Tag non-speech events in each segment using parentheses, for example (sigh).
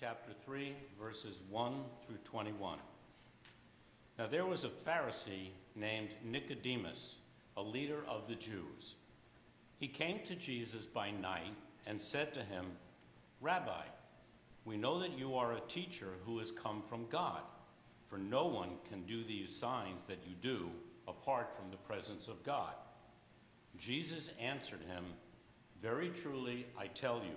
chapter 3, verses 1 through 21. Now there was a Pharisee named Nicodemus, a leader of the Jews. He came to Jesus by night and said to him, Rabbi, we know that you are a teacher who has come from God, for no one can do these signs that you do apart from the presence of God. Jesus answered him, Very truly, I tell you,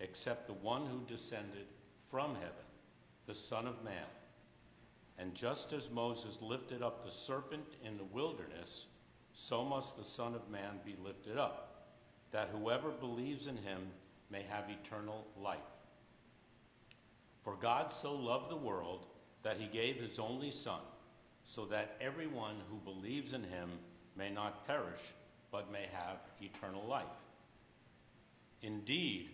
except the one who descended from heaven, the Son of Man. And just as Moses lifted up the serpent in the wilderness, so must the Son of Man be lifted up, that whoever believes in him may have eternal life. For God so loved the world that he gave his only Son, so that everyone who believes in him may not perish, but may have eternal life. Indeed,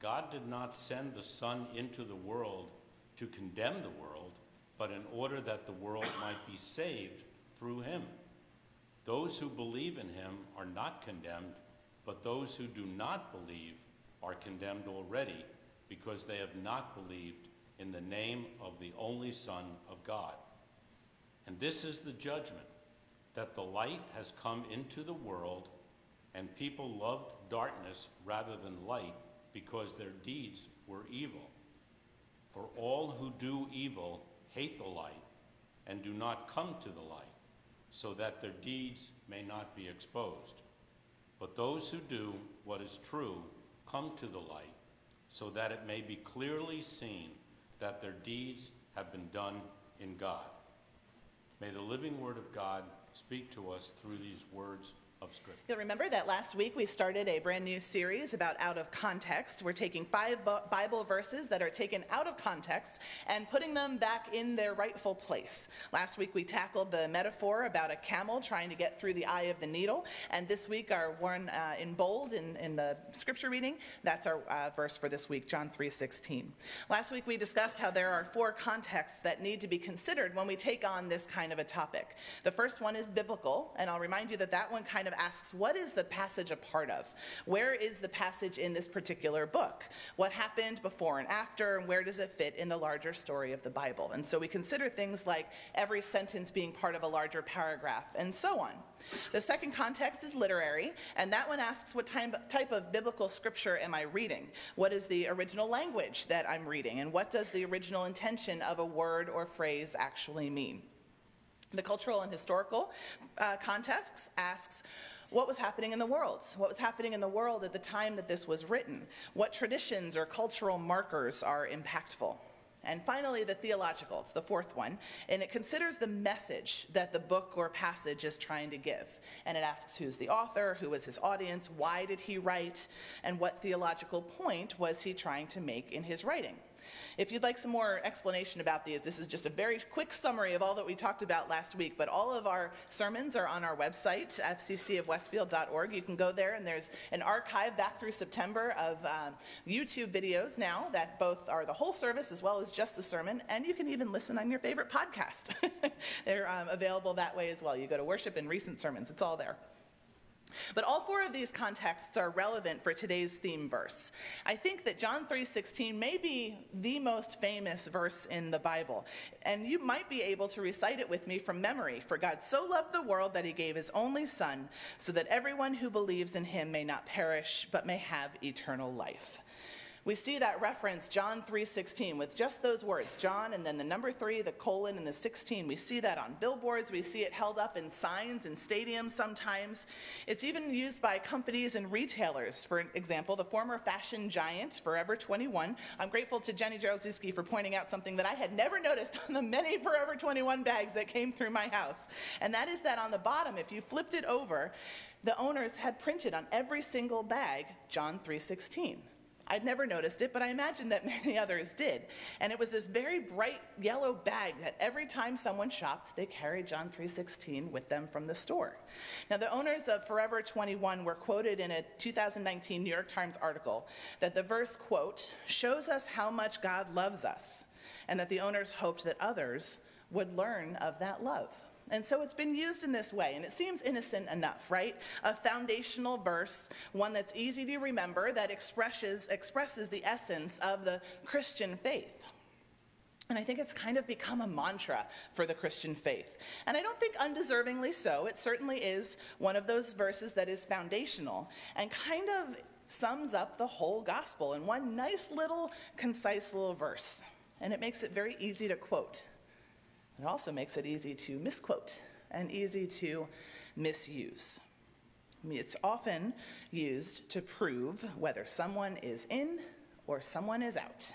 God did not send the Son into the world to condemn the world, but in order that the world might be saved through him. Those who believe in him are not condemned, but those who do not believe are condemned already because they have not believed in the name of the only Son of God. And this is the judgment that the light has come into the world, and people loved darkness rather than light because their deeds were evil. For all who do evil hate the light and do not come to the light, so that their deeds may not be exposed. But those who do what is true come to the light, so that it may be clearly seen that their deeds have been done in God. May the living word of God speak to us through these words of. You'll remember that last week we started a brand new series about out of context. We're taking five Bible verses that are taken out of context and putting them back in their rightful place. Last week we tackled the metaphor about a camel trying to get through the eye of the needle, and this week our one uh, in bold in, in the scripture reading, that's our uh, verse for this week, John 3:16. Last week we discussed how there are four contexts that need to be considered when we take on this kind of a topic. The first one is biblical, and I'll remind you that that one kind of asks, what is the passage a part of? Where is the passage in this particular book? What happened before and after, and where does it fit in the larger story of the Bible? And so we consider things like every sentence being part of a larger paragraph, and so on. The second context is literary, and that one asks what type of biblical scripture am I reading? What is the original language that I'm reading? And what does the original intention of a word or phrase actually mean? The cultural and historical uh, context asks, what was happening in the world? What was happening in the world at the time that this was written? What traditions or cultural markers are impactful? And finally, the theological, it's the fourth one, and it considers the message that the book or passage is trying to give. And it asks who's the author, who was his audience, why did he write, and what theological point was he trying to make in his writing. If you'd like some more explanation about these, this is just a very quick summary of all that we talked about last week, but all of our sermons are on our website, fccofwestfield.org. You can go there, and there's an archive back through September of um, YouTube videos now that both are the whole service as well as just the sermon, and you can even listen on your favorite podcast. (laughs) They're um, available that way as well. You go to worship and recent sermons, it's all there. But all four of these contexts are relevant for today's theme verse. I think that John 3:16 may be the most famous verse in the Bible, and you might be able to recite it with me from memory. For God so loved the world that he gave his only son, so that everyone who believes in him may not perish but may have eternal life we see that reference john 3.16 with just those words john and then the number 3 the colon and the 16 we see that on billboards. We see it held up in signs in stadiums sometimes. It's even used by companies and retailers. For example the former fashion giant forever 21 i'm grateful to jenny jaroszewski for pointing out something that i had never noticed (laughs) on the many forever 21 bags that came through my house. And that is that on the bottom if you flipped it over the owners had printed on every single bag john 316 I'd never noticed it, but I imagine that (laughs) many others did. And it was this very bright yellow bag that every time someone shopped, they carried John 3:16 with them from the store. Now, the owners of Forever 21 were quoted in a 2019 New York Times article that the verse quote shows us how much God loves us, and that the owners hoped that others would learn of that love. And so it's been used in this way, and it seems innocent enough, right? A foundational verse, one that's easy to remember, that expresses, expresses the essence of the Christian faith. And I think it's kind of become a mantra for the Christian faith. And I don't think undeservingly so. It certainly is one of those verses that is foundational and kind of sums up the whole gospel in one nice little, concise little verse. And it makes it very easy to quote. It also makes it easy to misquote and easy to misuse. It's often used to prove whether someone is in or someone is out,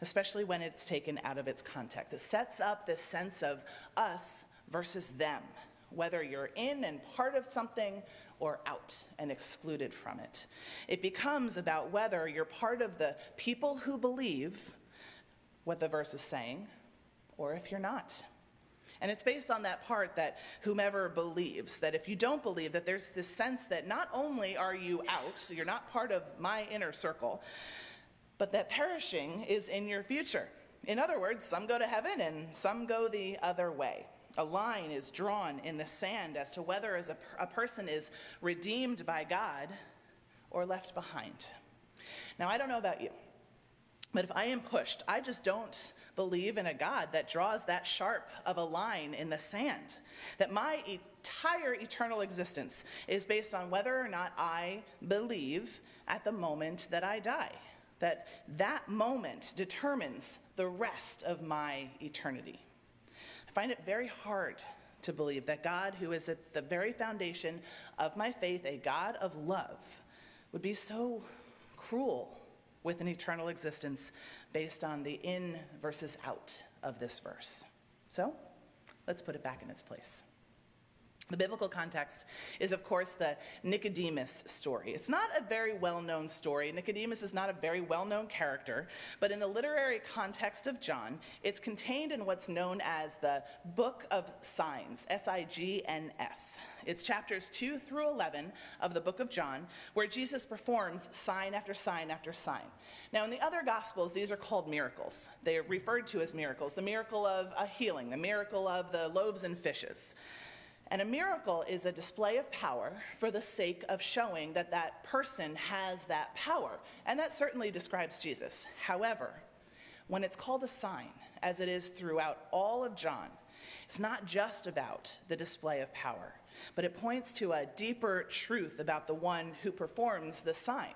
especially when it's taken out of its context. It sets up this sense of us versus them, whether you're in and part of something or out and excluded from it. It becomes about whether you're part of the people who believe what the verse is saying or if you're not. And it's based on that part that whomever believes, that if you don't believe, that there's this sense that not only are you out, so you're not part of my inner circle, but that perishing is in your future. In other words, some go to heaven and some go the other way. A line is drawn in the sand as to whether as a, a person is redeemed by God or left behind. Now, I don't know about you, but if I am pushed, I just don't believe in a God that draws that sharp of a line in the sand. That my entire eternal existence is based on whether or not I believe at the moment that I die. That that moment determines the rest of my eternity. I find it very hard to believe that God, who is at the very foundation of my faith, a God of love, would be so cruel with an eternal existence based on the in versus out of this verse. So let's put it back in its place. The biblical context is, of course, the Nicodemus story. It's not a very well known story. Nicodemus is not a very well known character, but in the literary context of John, it's contained in what's known as the Book of Signs, S I G N S. It's chapters 2 through 11 of the book of John, where Jesus performs sign after sign after sign. Now, in the other Gospels, these are called miracles. They are referred to as miracles the miracle of a healing, the miracle of the loaves and fishes. And a miracle is a display of power for the sake of showing that that person has that power. And that certainly describes Jesus. However, when it's called a sign, as it is throughout all of John, it's not just about the display of power, but it points to a deeper truth about the one who performs the sign.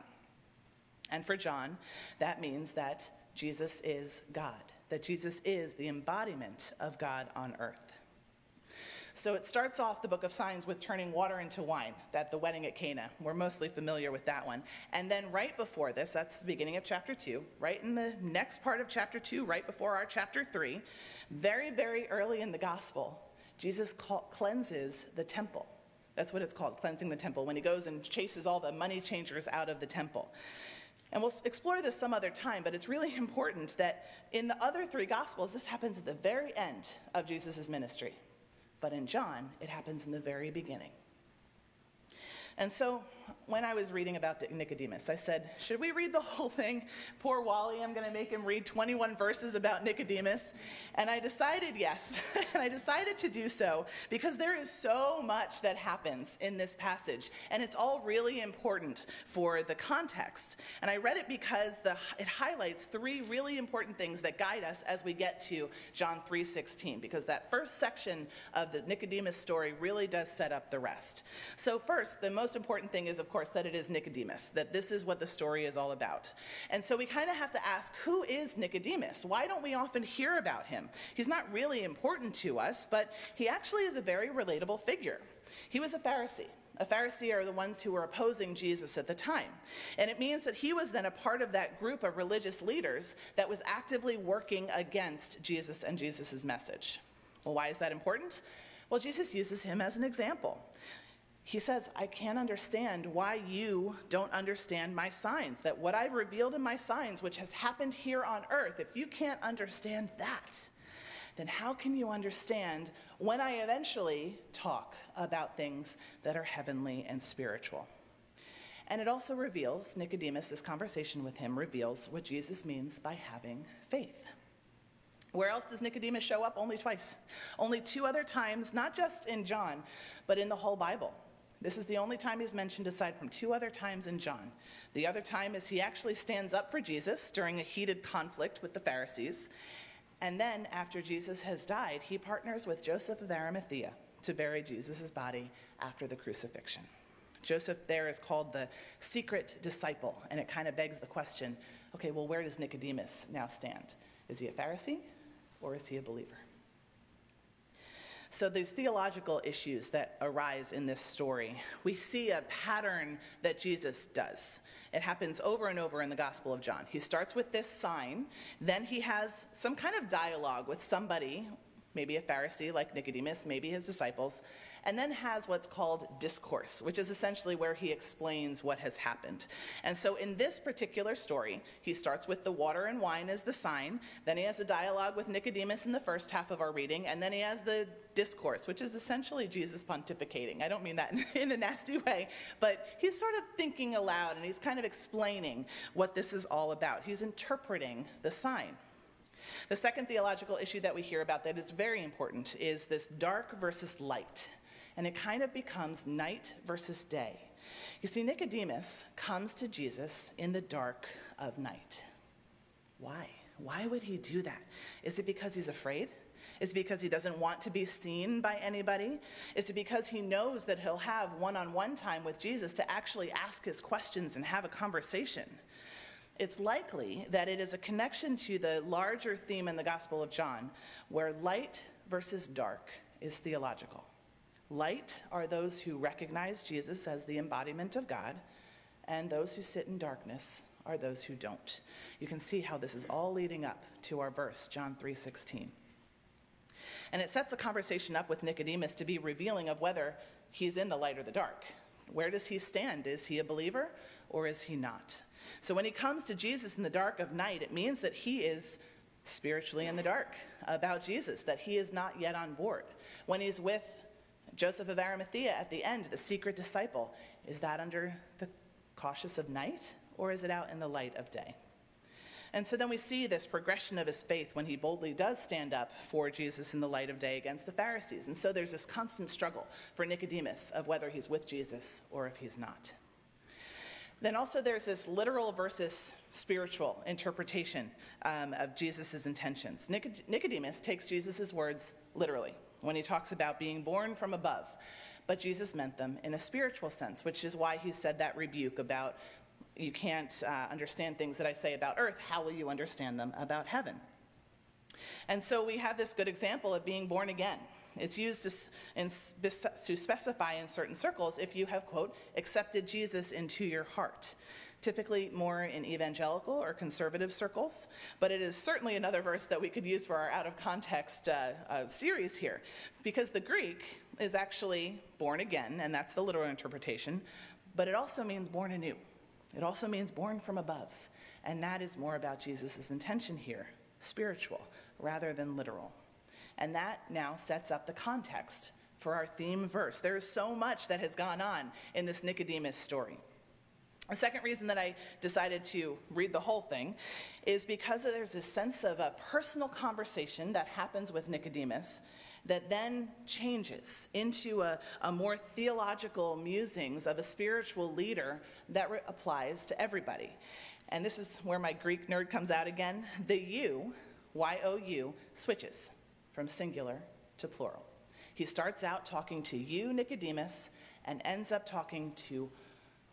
And for John, that means that Jesus is God, that Jesus is the embodiment of God on earth. So it starts off the book of signs with turning water into wine, that the wedding at Cana. We're mostly familiar with that one. And then right before this, that's the beginning of chapter 2, right in the next part of chapter 2, right before our chapter 3, very, very early in the gospel, Jesus cleanses the temple. That's what it's called, cleansing the temple, when he goes and chases all the money changers out of the temple. And we'll explore this some other time, but it's really important that in the other three gospels, this happens at the very end of Jesus' ministry. But in John, it happens in the very beginning. And so when I was reading about Nicodemus, I said, Should we read the (laughs) whole thing? Poor Wally, I'm going to make him read 21 verses about Nicodemus. And I decided yes. (laughs) and I decided to do so because there is so much that happens in this passage. And it's all really important for the context. And I read it because the, it highlights three really important things that guide us as we get to John 3.16. Because that first section of the Nicodemus story really does set up the rest. So, first, the most important thing is, of course, that it is Nicodemus, that this is what the story is all about. And so we kind of have to ask who is Nicodemus? Why don't we often hear about him? He's not really important to us, but he actually is a very relatable figure. He was a Pharisee. A Pharisee are the ones who were opposing Jesus at the time. And it means that he was then a part of that group of religious leaders that was actively working against Jesus and Jesus' message. Well, why is that important? Well, Jesus uses him as an example. He says, I can't understand why you don't understand my signs, that what I've revealed in my signs, which has happened here on earth, if you can't understand that, then how can you understand when I eventually talk about things that are heavenly and spiritual? And it also reveals, Nicodemus, this conversation with him reveals what Jesus means by having faith. Where else does Nicodemus show up? Only twice. Only two other times, not just in John, but in the whole Bible. This is the only time he's mentioned aside from two other times in John. The other time is he actually stands up for Jesus during a heated conflict with the Pharisees. And then, after Jesus has died, he partners with Joseph of Arimathea to bury Jesus' body after the crucifixion. Joseph there is called the secret disciple, and it kind of begs the question okay, well, where does Nicodemus now stand? Is he a Pharisee or is he a believer? So, these theological issues that arise in this story, we see a pattern that Jesus does. It happens over and over in the Gospel of John. He starts with this sign, then he has some kind of dialogue with somebody, maybe a Pharisee like Nicodemus, maybe his disciples, and then has what's called discourse, which is essentially where he explains what has happened. And so in this particular story, he starts with the water and wine as the sign, then he has a dialogue with Nicodemus in the first half of our reading, and then he has the discourse, which is essentially Jesus pontificating. I don't mean that (laughs) in a nasty way, but he's sort of thinking aloud and he's kind of explaining what this is all about. He's interpreting the sign. The second theological issue that we hear about that is very important is this dark versus light and it kind of becomes night versus day. You see, Nicodemus comes to Jesus in the dark of night. Why? Why would he do that? Is it because he's afraid? Is it because he doesn't want to be seen by anybody? Is it because he knows that he'll have one on one time with Jesus to actually ask his questions and have a conversation? It's likely that it is a connection to the larger theme in the Gospel of John, where light versus dark is theological. Light are those who recognize Jesus as the embodiment of God, and those who sit in darkness are those who don't. You can see how this is all leading up to our verse, John 3:16. And it sets the conversation up with Nicodemus to be revealing of whether he's in the light or the dark. Where does he stand? Is he a believer or is he not? So when he comes to Jesus in the dark of night, it means that he is spiritually in the dark about Jesus, that he is not yet on board. When he's with Joseph of Arimathea at the end, the secret disciple, is that under the cautious of night or is it out in the light of day? And so then we see this progression of his faith when he boldly does stand up for Jesus in the light of day against the Pharisees. And so there's this constant struggle for Nicodemus of whether he's with Jesus or if he's not. Then also there's this literal versus spiritual interpretation um, of Jesus' intentions. Nicodemus takes Jesus' words literally when he talks about being born from above. But Jesus meant them in a spiritual sense, which is why he said that rebuke about you can't uh, understand things that I say about earth. How will you understand them about heaven? And so we have this good example of being born again. It's used to, in, to specify in certain circles if you have, quote, accepted Jesus into your heart typically more in evangelical or conservative circles, but it is certainly another verse that we could use for our out of context uh, uh, series here, because the Greek is actually born again, and that's the literal interpretation, but it also means born anew. It also means born from above, and that is more about Jesus' intention here spiritual rather than literal. And that now sets up the context for our theme verse. There is so much that has gone on in this Nicodemus story. The second reason that I decided to read the whole thing is because there's a sense of a personal conversation that happens with Nicodemus that then changes into a, a more theological musings of a spiritual leader that re- applies to everybody. And this is where my Greek nerd comes out again. The you, Y O U, switches from singular to plural. He starts out talking to you, Nicodemus, and ends up talking to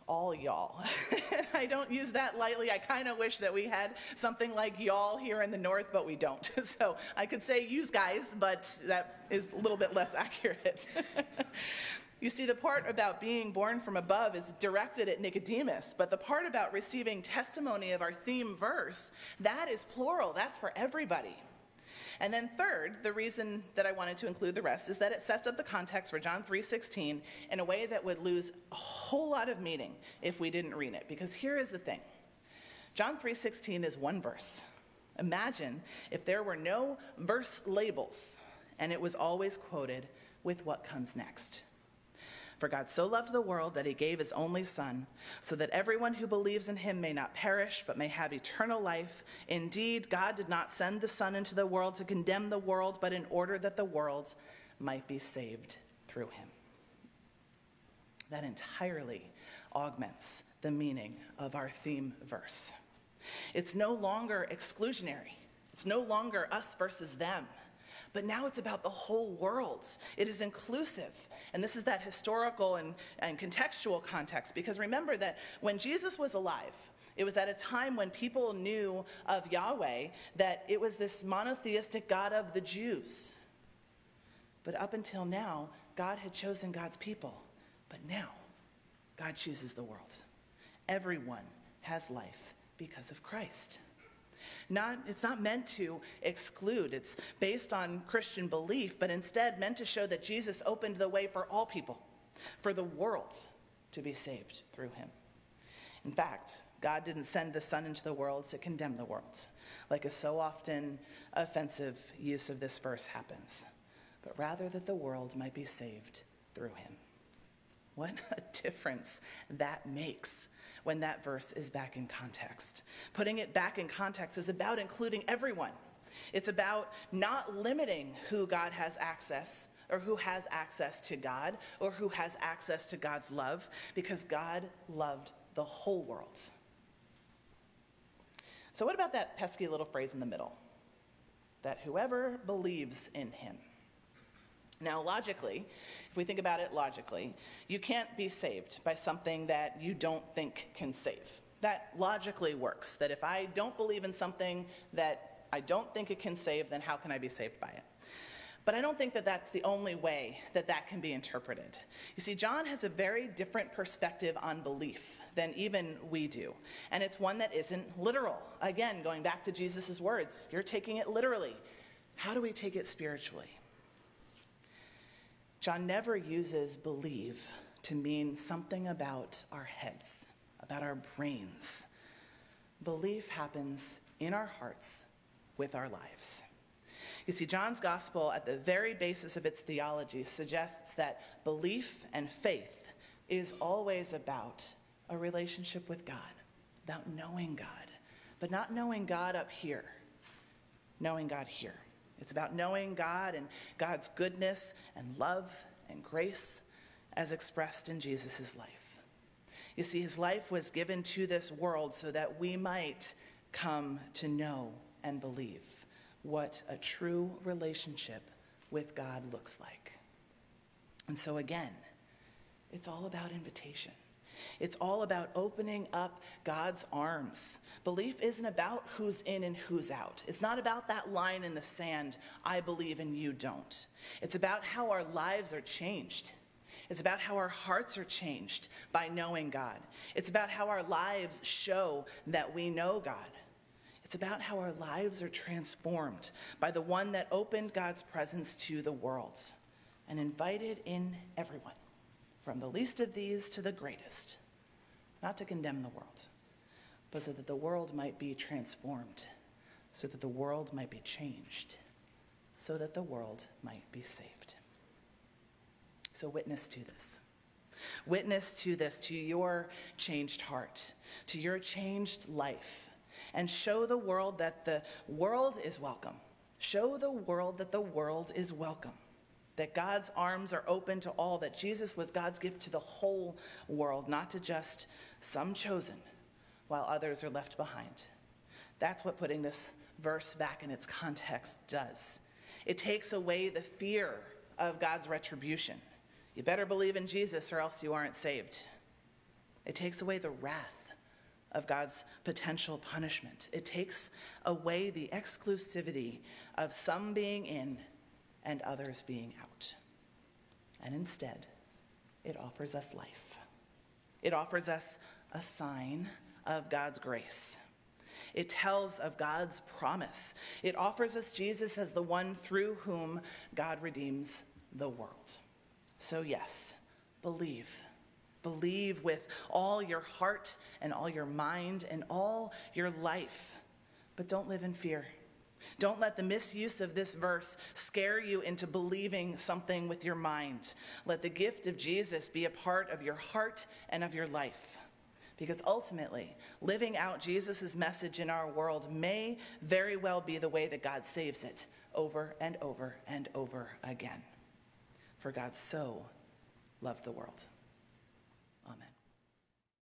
all y'all. (laughs) I don't use that lightly. I kind of wish that we had something like y'all here in the north, but we don't. (laughs) so I could say use guys, but that is a little bit less (laughs) accurate. you see, the part about being born from above is directed at Nicodemus, but the part about receiving testimony of our theme verse, that is plural. That's for everybody. And then third, the reason that I wanted to include the rest is that it sets up the context for John 3:16 in a way that would lose a whole lot of meaning if we didn't read it. Because here is the thing. John 3:16 is one verse. Imagine if there were no verse labels and it was always quoted with what comes next. For God so loved the world that he gave his only Son, so that everyone who believes in him may not perish, but may have eternal life. Indeed, God did not send the Son into the world to condemn the world, but in order that the world might be saved through him. That entirely augments the meaning of our theme verse. It's no longer exclusionary, it's no longer us versus them but now it's about the whole world. It is inclusive. And this is that historical and, and contextual context, because remember that when Jesus was alive, it was at a time when people knew of Yahweh that it was this monotheistic God of the Jews. But up until now, God had chosen God's people. But now, God chooses the world. Everyone has life because of Christ. Not, it's not meant to exclude, it's based on Christian belief, but instead meant to show that Jesus opened the way for all people, for the world to be saved through him. In fact, God didn't send the Son into the world to condemn the world, like a so often offensive use of this verse happens, but rather that the world might be saved through him. What a (laughs) difference that makes when that verse is back in context. Putting it back in context is about including everyone. It's about not limiting who God has access or who has access to God or who has access to God's love because God loved the whole world. So, what about that pesky little phrase in the middle? That whoever believes in him. Now, logically, if we think about it logically, you can't be saved by something that you don't think can save. That logically works. That if I don't believe in something that I don't think it can save, then how can I be saved by it? But I don't think that that's the only way that that can be interpreted. You see, John has a very different perspective on belief than even we do. And it's one that isn't literal. Again, going back to Jesus' words, you're taking it literally. How do we take it spiritually? John never uses believe to mean something about our heads, about our brains. Belief happens in our hearts with our lives. You see, John's gospel, at the very basis of its theology, suggests that belief and faith is always about a relationship with God, about knowing God, but not knowing God up here, knowing God here. It's about knowing God and God's goodness and love and grace as expressed in Jesus' life. You see, his life was given to this world so that we might come to know and believe what a true relationship with God looks like. And so, again, it's all about invitation. It's all about opening up God's arms. Belief isn't about who's in and who's out. It's not about that line in the sand, I believe and you don't. It's about how our lives are changed. It's about how our hearts are changed by knowing God. It's about how our lives show that we know God. It's about how our lives are transformed by the one that opened God's presence to the world and invited in everyone from the least of these to the greatest, not to condemn the world, but so that the world might be transformed, so that the world might be changed, so that the world might be saved. So, witness to this. Witness to this, to your changed heart, to your changed life, and show the world that the world is welcome. Show the world that the world is welcome, that God's arms are open to all, that Jesus was God's gift to the whole world, not to just some chosen, while others are left behind. That's what putting this verse back in its context does. It takes away the fear of God's retribution. You better believe in Jesus or else you aren't saved. It takes away the wrath of God's potential punishment. It takes away the exclusivity of some being in and others being out. And instead, it offers us life. It offers us a sign of God's grace. It tells of God's promise. It offers us Jesus as the one through whom God redeems the world. So, yes, believe. Believe with all your heart and all your mind and all your life. But don't live in fear. Don't let the misuse of this verse scare you into believing something with your mind. Let the gift of Jesus be a part of your heart and of your life. Because ultimately, living out Jesus' message in our world may very well be the way that God saves it over and over and over again. For God so loved the world.